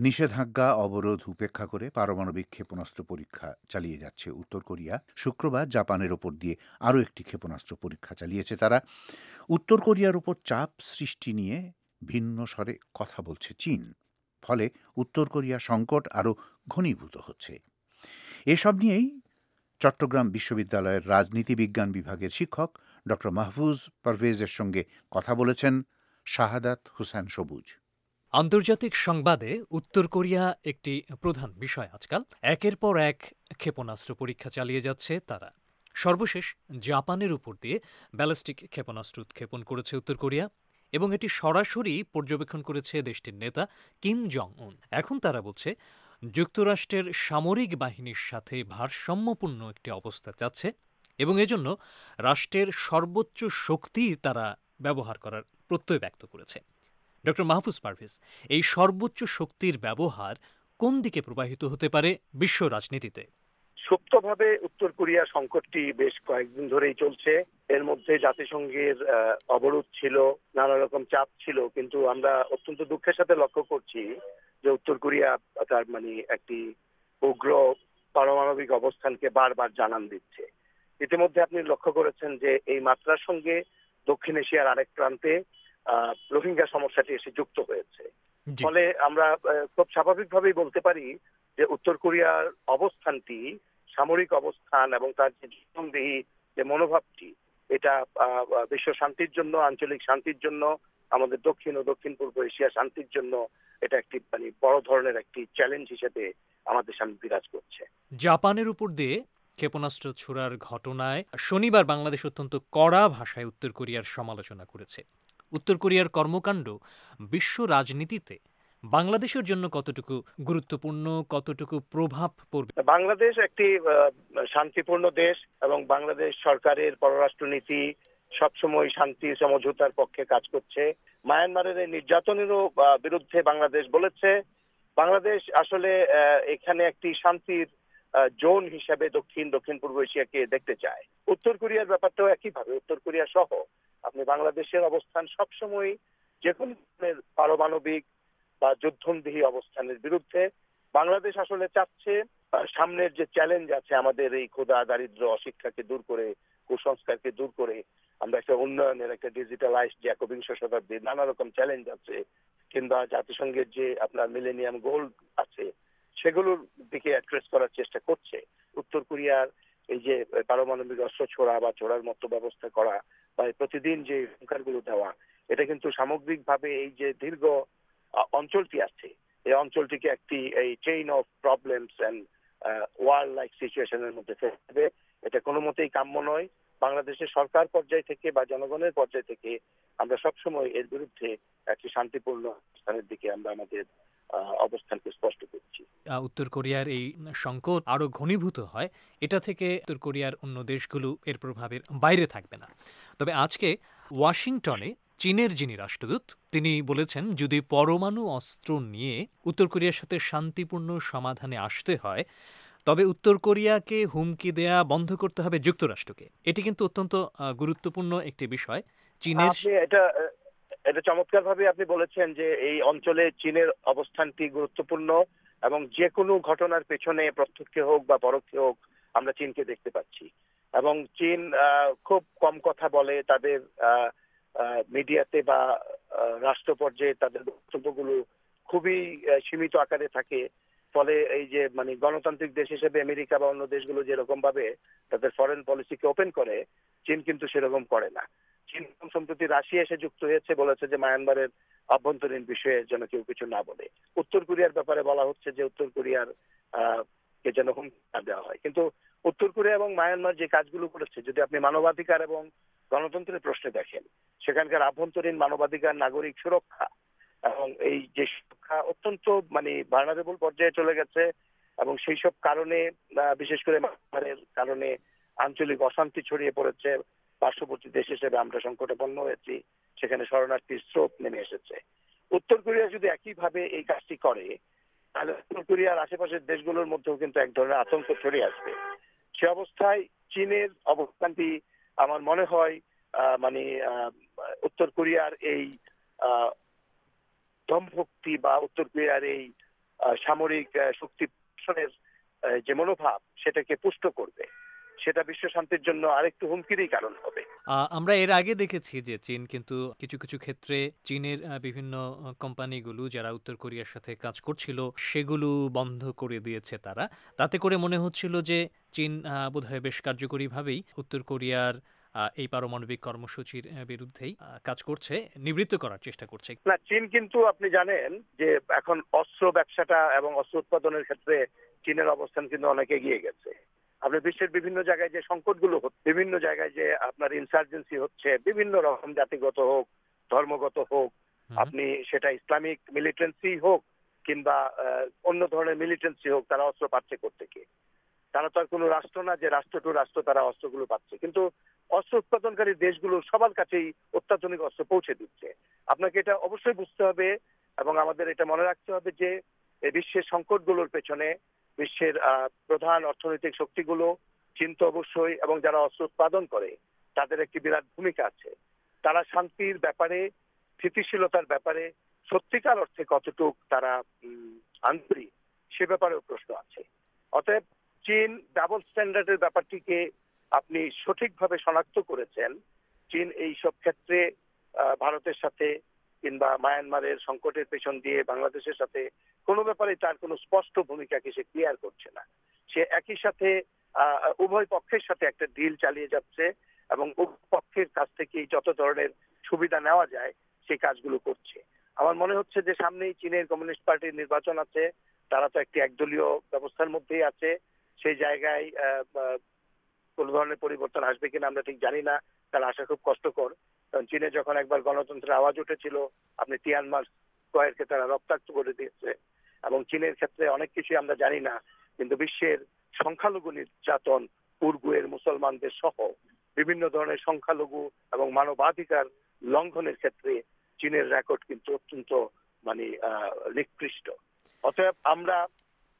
নিষেধাজ্ঞা, অবরোধ, উপেক্ষা করে পারমাণবিক ক্ষেপণাস্ত্র পরীক্ষা চালিয়ে যাচ্ছে উত্তর কোরিয়া। শুক্রবার জাপানের ওপর দিয়ে আরও একটি ক্ষেপণাস্ত্র পরীক্ষা চালিয়েছে তারা। উত্তর কোরিয়ার উপর চাপ সৃষ্টি নিয়ে ভিন্ন স্বরে কথা বলছে চীন, ফলে উত্তর কোরিয়া সংকট আরও ঘনীভূত হচ্ছে। এসব নিয়েই চট্টগ্রাম বিশ্ববিদ্যালয়ের রাজনীতি বিজ্ঞান বিভাগের শিক্ষক ড মাহফুজ পারভেজের সঙ্গে কথা বলেছেন শাহাদাত হুসেন সবুজ। আন্তর্জাতিক সংবাদে উত্তর কোরিয়া একটি প্রধান বিষয় আজকাল। একের পর এক ক্ষেপণাস্ত্র পরীক্ষা চালিয়ে যাচ্ছে তারা। সর্বশেষ জাপানের উপর দিয়ে ব্যালিস্টিক ক্ষেপণাস্ত্র উৎক্ষেপণ করেছে উত্তর কোরিয়া এবং এটি সরাসরি পর্যবেক্ষণ করেছে দেশটির নেতা কিম জং উন এখন তারা বলছে, যুক্তরাষ্ট্রের সামরিক বাহিনীর সাথে ভারসাম্যপূর্ণ একটি অবস্থা চাচ্ছে এবং এজন্য রাষ্ট্রের সর্বোচ্চ শক্তি তারা ব্যবহার করার প্রত্যয় ব্যক্ত করেছে। ড মাহফুজ পারভেজ, এই সর্বোচ্চ শক্তির ব্যবহার কোন দিকে প্রবাহিত হতে পারে বিশ্ব রাজনীতিতে? সুপ্তভাবে উত্তর কোরিয়া সংকটটি বেশ কয়েকদিন ধরেই চলছে। এর মধ্যে জাতিসংঘের অবরোধ ছিল, নানা রকম চাপ ছিল, কিন্তু আমরা অত্যন্ত দুঃখের সাথে লক্ষ্য করছি যে উত্তর কোরিয়া তার মানে একটি উগ্র পারমাণবিক অবস্থানকে বারবার জানান দিচ্ছে। ইতিমধ্যে আপনি লক্ষ্য করেছেন যে এই মাত্রার সঙ্গে দক্ষিণ এশিয়ার আরেক প্রান্তে রোহিঙ্গা সমস্যাটি এসে যুক্ত হয়েছে। ফলে আমরা খুব স্বাভাবিকভাবেই বলতে পারি যে উত্তর কোরিয়ার অবস্থানটি সামরিক অবস্থান এবং তার যে জনদেহী যে মনোভাবটি এটা বিশ্ব শান্তির জন্য আঞ্চলিক শান্তির জন্য আমাদের দক্ষিণ ও দক্ষিণ পূর্ব এশিয়া শান্তির জন্য এটা একটি মানে বড় ধরনের একটি চ্যালেঞ্জ হিসেবে আমাদের সামনে বিরাজ করছে। জাপানের উপর দিয়ে ক্ষেপণাস্ত্র ছোড়ার ঘটনায় শনিবার বাংলাদেশ অত্যন্ত কড়া ভাষায় উত্তর কোরিয়ার সমালোচনা করেছে। উত্তর কোরিয়ার কর্মকাণ্ড বিশ্ব রাজনীতিতে বাংলাদেশের জন্য কতটুকু গুরুত্বপূর্ণ, কতটুকু প্রভাব পড়বে? বাংলাদেশ একটি শান্তিপূর্ণ দেশ এবং বাংলাদেশ সরকারের পররাষ্ট্রনীতি সবসময় শান্তি, সমঝোতার পক্ষে কাজ করছে। মায়ানমারের এই নির্যাতনেরও বিরুদ্ধে বাংলাদেশ বলেছে। বাংলাদেশ আসলে এখানে একটি শান্তির জোন হিসাবে দক্ষিণ দক্ষিণ পূর্ব এশিয়াকে দেখতে চায়। উত্তর কোরিয়ার ব্যাপারটাও একইভাবে। উত্তর কোরিয়া সহ আপনি বাংলাদেশের অবস্থান সবসময় যে কোনো ধরনের পারমাণবিক বা যুদ্ধন্দেহী অবস্থানের বিরুদ্ধে। বাংলাদেশ আসলে চাচ্ছে সামনের যে চ্যালেঞ্জ আছে আমাদের এই ক্ষুদা দারিদ্র অশিক্ষাকে দূর করে, কুসংস্কারকে দূর করে, আমরা একটা উন্নয়নের, একটা ডিজিটালাইজ যে একবিংশ শতাব্দীর নানা রকম চ্যালেঞ্জ আছে, কিংবা জাতিসংঘের যে আপনার মিলেনিয়াম গোল আছে সেগুলোর দিকে অ্যাড্রেস করার চেষ্টা করছে। উত্তর কোরিয়ার এই যে পারমাণবিক অস্ত্র ছোড়া বা ছোড়ার মতো ব্যবস্থা করা বা প্রতিদিন যে হুঙ্কারগুলো দেওয়া, এটা কিন্তু সামগ্রিকভাবে এই যে দীর্ঘ অঞ্চলটি আছে, এই অঞ্চলটিকে একটি, এই chain of problems and war like সিচুয়েশনের মধ্যে ফেলবে এটা কোনো মতেই কাম্য নয়। বাংলাদেশের সরকার পর্যায় থেকে বা জনগণের পর্যায় থেকে আমরা সবসময় এর বিরুদ্ধে একটি শান্তিপূর্ণ স্থানের দিকে আমরা আমাদের অবস্থানকে স্পষ্ট করছি। উত্তর কোরিয়ার এই সংকট আরও ঘনীভূত হয় এটা থেকে উত্তর কোরিয়ার অন্য দেশগুলো এর প্রভাবের বাইরে থাকবে না। তবে আজকে ওয়াশিংটনে চীনের যিনি রাষ্ট্রদূত তিনি বলেছেন যদি পরমাণু অস্ত্র নিয়ে উত্তর কোরিয়ার সাথে শান্তিপূর্ণ সমাধানে আসতে হয় তবে উত্তর কোরিয়াকে হুমকি দেয়া বন্ধ করতে হবে যুক্তরাষ্ট্রকে। এটি কিন্তু অত্যন্ত গুরুত্বপূর্ণ একটি বিষয়। চীনের এটা এটা চমৎকার ভাবে আপনি বলেছেন যে এই অঞ্চলে চীনের অবস্থানটি গুরুত্বপূর্ণ এবং যে কোনো ঘটনার পেছনে প্রত্যক্ষে হোক বা পরোক্ষে হোক আমরা চীনকে দেখতে পাচ্ছি। এবং চীন খুব কম কথা বলে তাদের মিডিয়াতে বা রাষ্ট্র পর্যায়ে তাদের বক্তব্যগুলো খুবই সীমিত আকারে থাকে। ফলে এই যে মানে গণতান্ত্রিক দেশ হিসেবে আমেরিকা বা অন্য দেশগুলো যেরকম ভাবে তাদের ফরেন পলিসিকে ওপেন করে, চীন কিন্তু সেরকম করে না। চীন সম্প্রতি রাশিয়া এসে যুক্ত হয়েছে বলেছে যে মায়ানমারের অভ্যন্তরীণ বিষয়ে যেন কেউ কিছু না বলে। উত্তর কোরিয়ার ব্যাপারে বলা হচ্ছে যে উত্তর কোরিয়ার কে যেন হুমকি দেওয়া হয়। কিন্তু উত্তর কোরিয়া এবং মায়ানমার যে কাজগুলো করেছে, যদি আপনি মানবাধিকার এবং গণতন্ত্রের প্রশ্নে দেখেন, সেখানকার আভ্যন্তরীণ মানবাধিকার, নাগরিক সুরক্ষা এবং এই যে সুরক্ষা অত্যন্ত মানে ভার্নারেবল পর্যায়ে চলে গেছে এবং সেই সব কারণে বিশেষ করে কারণে আঞ্চলিক অশান্তি ছড়িয়ে পড়েছে। পার্শ্ববর্তী দেশ হিসেবে আমরা সংকটাপন্ন হয়েছি, সেখানে শরণার্থীর স্রোত নেমে এসেছে। উত্তর কোরিয়া যদি একইভাবে এই কাজটি করে, তাহলে উত্তর কোরিয়ার আশেপাশের দেশগুলোর মধ্যেও কিন্তু এক ধরনের আতঙ্ক ছড়িয়ে আসবে। সে অবস্থায় চীনের অবস্থানটি আমার মনে হয় মানে উত্তর কোরিয়ার এই দমভক্তি বা উত্তর কোরিয়ার এই সামরিক শক্তি যে মনোভাব, সেটাকে পুষ্ট করবে। সেটা বিশ্ব শান্তির জন্য আরেকটু হুমকিরই কারণ হবে। আমরা এর আগে দেখেছি যে চীন কিন্তু কিছু কিছু ক্ষেত্রে চীনের বিভিন্ন কোম্পানিগুলো যারা উত্তর কোরিয়ার সাথে কাজ করছিল সেগুলো বন্ধ করে দিয়েছে তারা। তাতে করে মনে হচ্ছিল যে চীন বোধহয় বেশ কার্যকরীভাবেই উত্তর কোরিয়ার এই পারমাণবিক কর্মসূচির বিরুদ্ধেই কাজ করছে নিবৃত্ত করার চেষ্টা করছে। না চীন কিন্তু আপনি জানেন যে এখন অস্ত্র ব্যবসাটা এবং অস্ত্র উৎপাদনের ক্ষেত্রে চীনের অবস্থান কিন্তু অনেক এগিয়ে গেছে। আপনি বিশ্বের বিভিন্ন জায়গায় যে সংকটগুলো বিভিন্ন জায়গায় যে আপনার ইনসার্জেন্সি হচ্ছে বিভিন্ন রকম জাতিগত হোক ধর্মগত হোক আপনি সেটা ইসলামিক মিলিটেন্সি হোক কিংবা অন্য ধরনের মিলিটেন্সি হোক তারা অস্ত্র পাচ্ছে করতে তারা তো আর কোনো রাষ্ট্র না যে রাষ্ট্র টু রাষ্ট্র তারা অস্ত্রগুলো পাচ্ছে। কিন্তু অস্ত্র উৎপাদনকারী দেশগুলো সবার কাছেই অত্যাধুনিক অস্ত্র পৌঁছে দিচ্ছে। আপনাকে এটা অবশ্যই বুঝতে হবে এবং আমাদের এটা মনে রাখতে হবে যে বিশ্বের সংকটগুলোর পেছনে বিশ্বের প্রধান অর্থনৈতিক শক্তিগুলো চীন তো অবশ্যই এবং যারা অস্ত্র উৎপাদন করে, তাদের একটি বিরাট ভূমিকা আছে। তারা শান্তির ব্যাপারে, স্থিতিশীলতার ব্যাপারে সত্যিকার অর্থে কতটুক তারা আন্তরিক, সে ব্যাপারেও প্রশ্ন আছে। অতএব চীন ডাবল স্ট্যান্ডার্ডের ব্যাপারটিকে আপনি সঠিকভাবে শনাক্ত করেছেন। চীন এই সব ক্ষেত্রে ভারতের সাথে কিংবা মায়ানমারের সংকটের পেছন দিয়ে বাংলাদেশের সাথে কোনো ব্যাপারে তার কোনো স্পষ্ট ভূমিকাকে সে ক্লিয়ার করছে না। সে একই সাথে উভয় পক্ষের সাথে একটা ডিল চালিয়ে যাচ্ছে এবং পক্ষের কাছ থেকে যত ধরনের সুবিধা নেওয়া যায় সেই কাজগুলো করছে। আমার মনে হচ্ছে যে সামনেই চীনের কমিউনিস্ট পার্টির নির্বাচন আছে, তারা তো একটি একদলীয় ব্যবস্থার মধ্যেই আছে, সেই জায়গায় কোন ধরনের পরিবর্তন আসবে কিনা আমরা ঠিক জানি না, তার আশা খুব কষ্টকর। কারণ চীনে যখন একবার গণতন্ত্রের আওয়াজ উঠেছিল, আপনি তিয়ানমার স্কোয়ারকে তারা রক্তাক্ত করে দিয়েছে। এবং চীনের ক্ষেত্রে অনেক কিছু আমরা জানি না, কিন্তু বিশ্বের সংখ্যালঘু নির্যাতন, উর্গুয়ের মুসলমানদের সহ বিভিন্ন ধরনের সংখ্যালঘু এবং মানবাধিকার লঙ্ঘনের ক্ষেত্রে চীনের রেকর্ড কিন্তু অত্যন্ত মানে নিকৃষ্ট। অতএব আমরা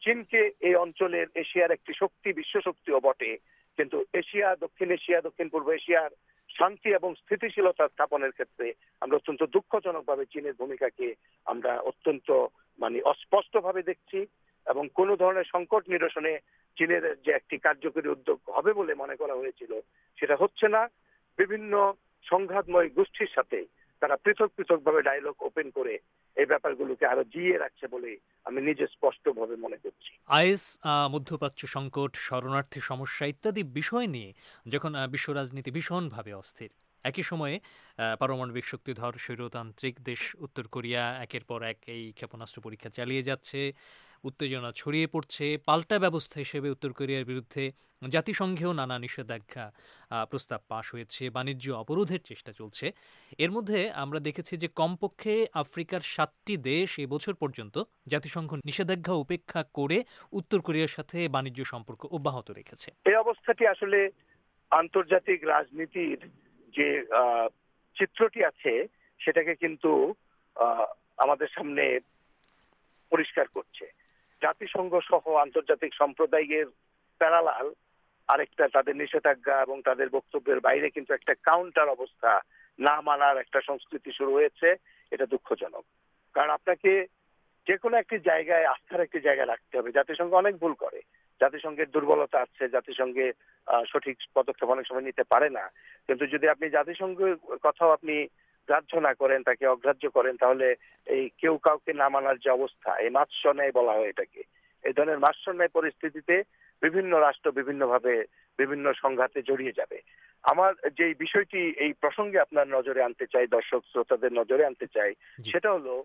চীনকে এই অঞ্চলের এশিয়ার একটি শক্তি, বিশ্ব শক্তিও বটে, কিন্তু এশিয়া, দক্ষিণ এশিয়া দক্ষিণ পূর্ব এশিয়ার শান্তি এবং স্থিতিশীলতা স্থাপনের ক্ষেত্রে আমরা অত্যন্ত দুঃখজনকভাবে চীনের ভূমিকাকে আমরা অত্যন্ত মানে অস্পষ্টভাবে দেখছি এবং কোন ধরনের সংকট নিরসনে চীনের যে একটি কার্যকরী উদ্যোগ হবে বলে মনে করা হয়েছিল, সেটা হচ্ছে না। বিভিন্ন সংঘাতময় গোষ্ঠীর সাথে তারা পৃথক পৃথক ভাবে ডায়লগ ওপেন করে এই ব্যাপারগুলোকে আরও জিয়ে রাখছে বলে আমি নিজে স্পষ্টভাবে মনে করছি। আইএস মধ্যপ্রাচ্য সংকট, শরণার্থী সমস্যা ইত্যাদি বিষয় নিয়ে যখন বিশ্ব রাজনীতি ভীষণভাবে অস্থির। একই সময়ে পারমাণবিক শক্তিধর স্বৈরতান্ত্রিক দেশ উত্তর কোরিয়া একের পর এক এই ক্ষেপণাস্ত্র পরীক্ষা চালিয়ে যাচ্ছে। উত্তেজনা ছড়িয়ে পড়ছে পাল্টা ব্যবস্থা হিসেবে উত্তর কোরিয়ার বিরুদ্ধে জাতিসংঘেও নানা নিষেধাজ্ঞা প্রস্তাব পাশ হয়েছে, বাণিজ্য অবরোধের চেষ্টা চলছে। এর মধ্যে আমরা দেখেছি যে কমপক্ষে আফ্রিকার সাতটি দেশ এবছর পর্যন্ত জাতিসংঘ নিষেধাজ্ঞা উপেক্ষা করে উত্তর কোরিয়ার সাথে বাণিজ্য সম্পর্ক অব্যাহত রেখেছে। এই অবস্থাটি আসলে আন্তর্জাতিক রাজনীতির যে চিত্রটি আছে, সেটাকে কিন্তু আমাদের সামনে পরিষ্কার করছে। জাতিসংঘ সহ আন্তর্জাতিক সম্প্রদায়ের প্যারালাল, আরেকটা তাদের নিষেধাজ্ঞা এবং তাদের বক্তব্যের বাইরে কিন্তু একটা কাউন্টার অবস্থা না মানার একটা সংস্কৃতি শুরু হয়েছে, এটা দুঃখজনক। কারণ আপনাকে যে কোনো একটি জায়গায়, আস্থার একটি জায়গায় রাখতে হবে। জাতিসংঘ অনেক ভুল করে। জাতিসংঘের দুর্বলতা আছে, জাতিসংঘে সঠিক পদক্ষেপ অনেক সময় নিতে পারে না। কিন্তু যদি আপনি জাতিসংঘের কথাও আপনি গ্রাহ্য না করেন তাকে অগ্রাহ্য করেন তাহলে এই কেউ কাউকে না মানার যে অবস্থা এই মাৎস্য ন্যায় বলা হয় এটাকে। এই ধরনের মাৎস্য ন্যায় পরিস্থিতিতে বিভিন্ন রাষ্ট্র বিভিন্নভাবে বিভিন্ন সংঘাতে জড়িয়ে যাবে। আমার যে বিষয়টি এই প্রসঙ্গে আপনার নজরে আনতে চাই দর্শক শ্রোতাদের নজরে আনতে চাই সেটা হলো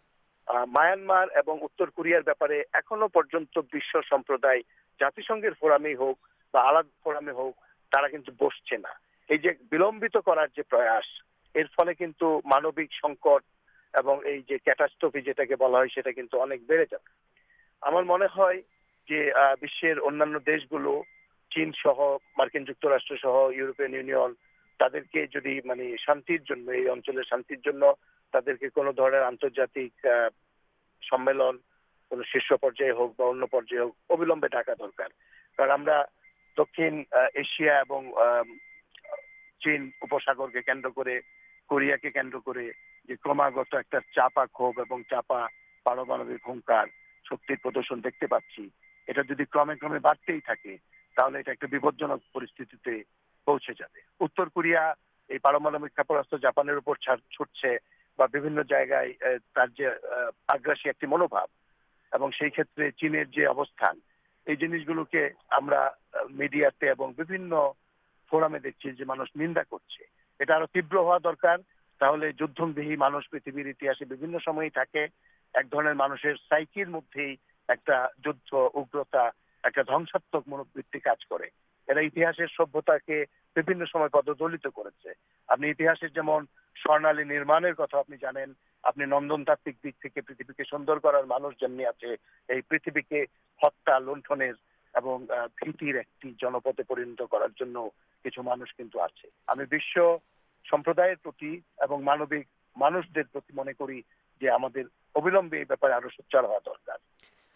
মায়ানমার এবং উত্তর কোরিয়ার ব্যাপারে এখনও পর্যন্ত বিশ্ব সম্প্রদায় জাতিসংঘের ফোরামে হোক বা আলাদা ফোরামে হোক তারা কিন্তু বসছে না। এই যে বিলম্বিত করার যে প্রয়াস এর ফলে কিন্তু মানবিক সংকট এবং এই যে ক্যাটাস্ট্রফি যেটাকে বলা হয়, সেটা কিন্তু অনেক বেড়ে যাবে। আমার মনে হয় যে বিশ্বের অন্যান্য দেশগুলো, চীন সহ, মার্কিন যুক্তরাষ্ট্র সহ ইউরোপিয়ান ইউনিয়ন, তাদেরকে যদি মানে শান্তির জন্য, এই অঞ্চলের শান্তির জন্য তাদেরকে কোনো ধরনের আন্তর্জাতিক সম্মেলন, কোন শীর্ষ পর্যায়ে হোক বা অন্য পর্যায়ে হোক, অবিলম্বে ডাকা দরকার। কারণ আমরা দক্ষিণ এশিয়া এবং চীন উপসাগরকে কেন্দ্র করে কোরিয়াকে কেন্দ্র করে যে ক্রমাগত একটা চাপা ক্ষোভ এবং চাপা পারমাণবিক হুঙ্কার শক্তির প্রদর্শন দেখতে পাচ্ছি, এটা যদি ক্রমে ক্রমে বাড়তেই থাকে, তাহলে এটা একটা বিপজ্জনক পরিস্থিতিতে পৌঁছে যাবে। উত্তর কোরিয়া এই পারমাণবিক ক্ষেপণাস্ত্র জাপানের উপর ছুটছে বা বিভিন্ন জায়গায় তার যে আগ্রাসী একটি মনোভাব এবং সেই ক্ষেত্রে চীনের যে অবস্থান, এই জিনিসগুলোকে আমরা মিডিয়াতে এবং বিভিন্ন ফোরামে দেখছি যে মানুষ নিন্দা করছে। এটা আরও তীব্র হওয়া দরকার। তাহলে যুদ্ধমবিহী মানুষ পৃথিবীর ইতিহাসে বিভিন্ন সময়ই থাকে। এক ধরনের মানুষের সাইকির মধ্যেই একটা যুদ্ধ, উগ্রতা, একটা ধ্বংসাত্মক মনোবৃত্তি কাজ করে। এরা ইতিহাসের সভ্যতাকে বিভিন্ন সময় পদদলিত করেছে। আপনি ইতিহাসের যেমন স্বর্ণালী নির্মাণের কথা আপনি জানেন, আপনি নন্দনতাত্ত্বিক দিক থেকে পৃথিবীকে সুন্দর করার মানুষ যেমনি আছে, এই পৃথিবীকে হত্যা, লুণ্ঠনের এবং ভীতির একটি জনপদে পরিণত করার জন্য কিছু মানুষ কিন্তু আছে। আমি বিশ্ব সম্প্রদায়ের প্রতি এবং মানবিক মানুষদের প্রতি মনে করি যে আমাদের অবিলম্বে এই ব্যাপারে আরও সোচ্চার হওয়া দরকার।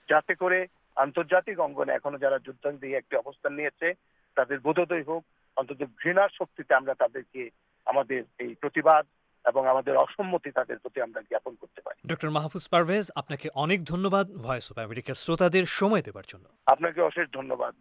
যাতে করে আন্তর্জাতিক অঙ্গনে এখনও যারা যুদ্ধাঙ্গী একটি অবস্থান নিয়েছে, তাদের বোধোদয় হোক, অন্তত ঘৃণার শক্তিতে আমরা তাদেরকে আমাদের এই প্রতিবাদ এবং আমাদের অসম্মতি তাদের প্রতি আমরা জ্ঞাপন করতে পারি। ডক্টর মাহফুজ পারভেজ আপনাকে অনেক ধন্যবাদ। ভয়েস অফ আমেরিকার শ্রোতাদের সময় দেবার জন্য। আপনাকে অশেষ ধন্যবাদ।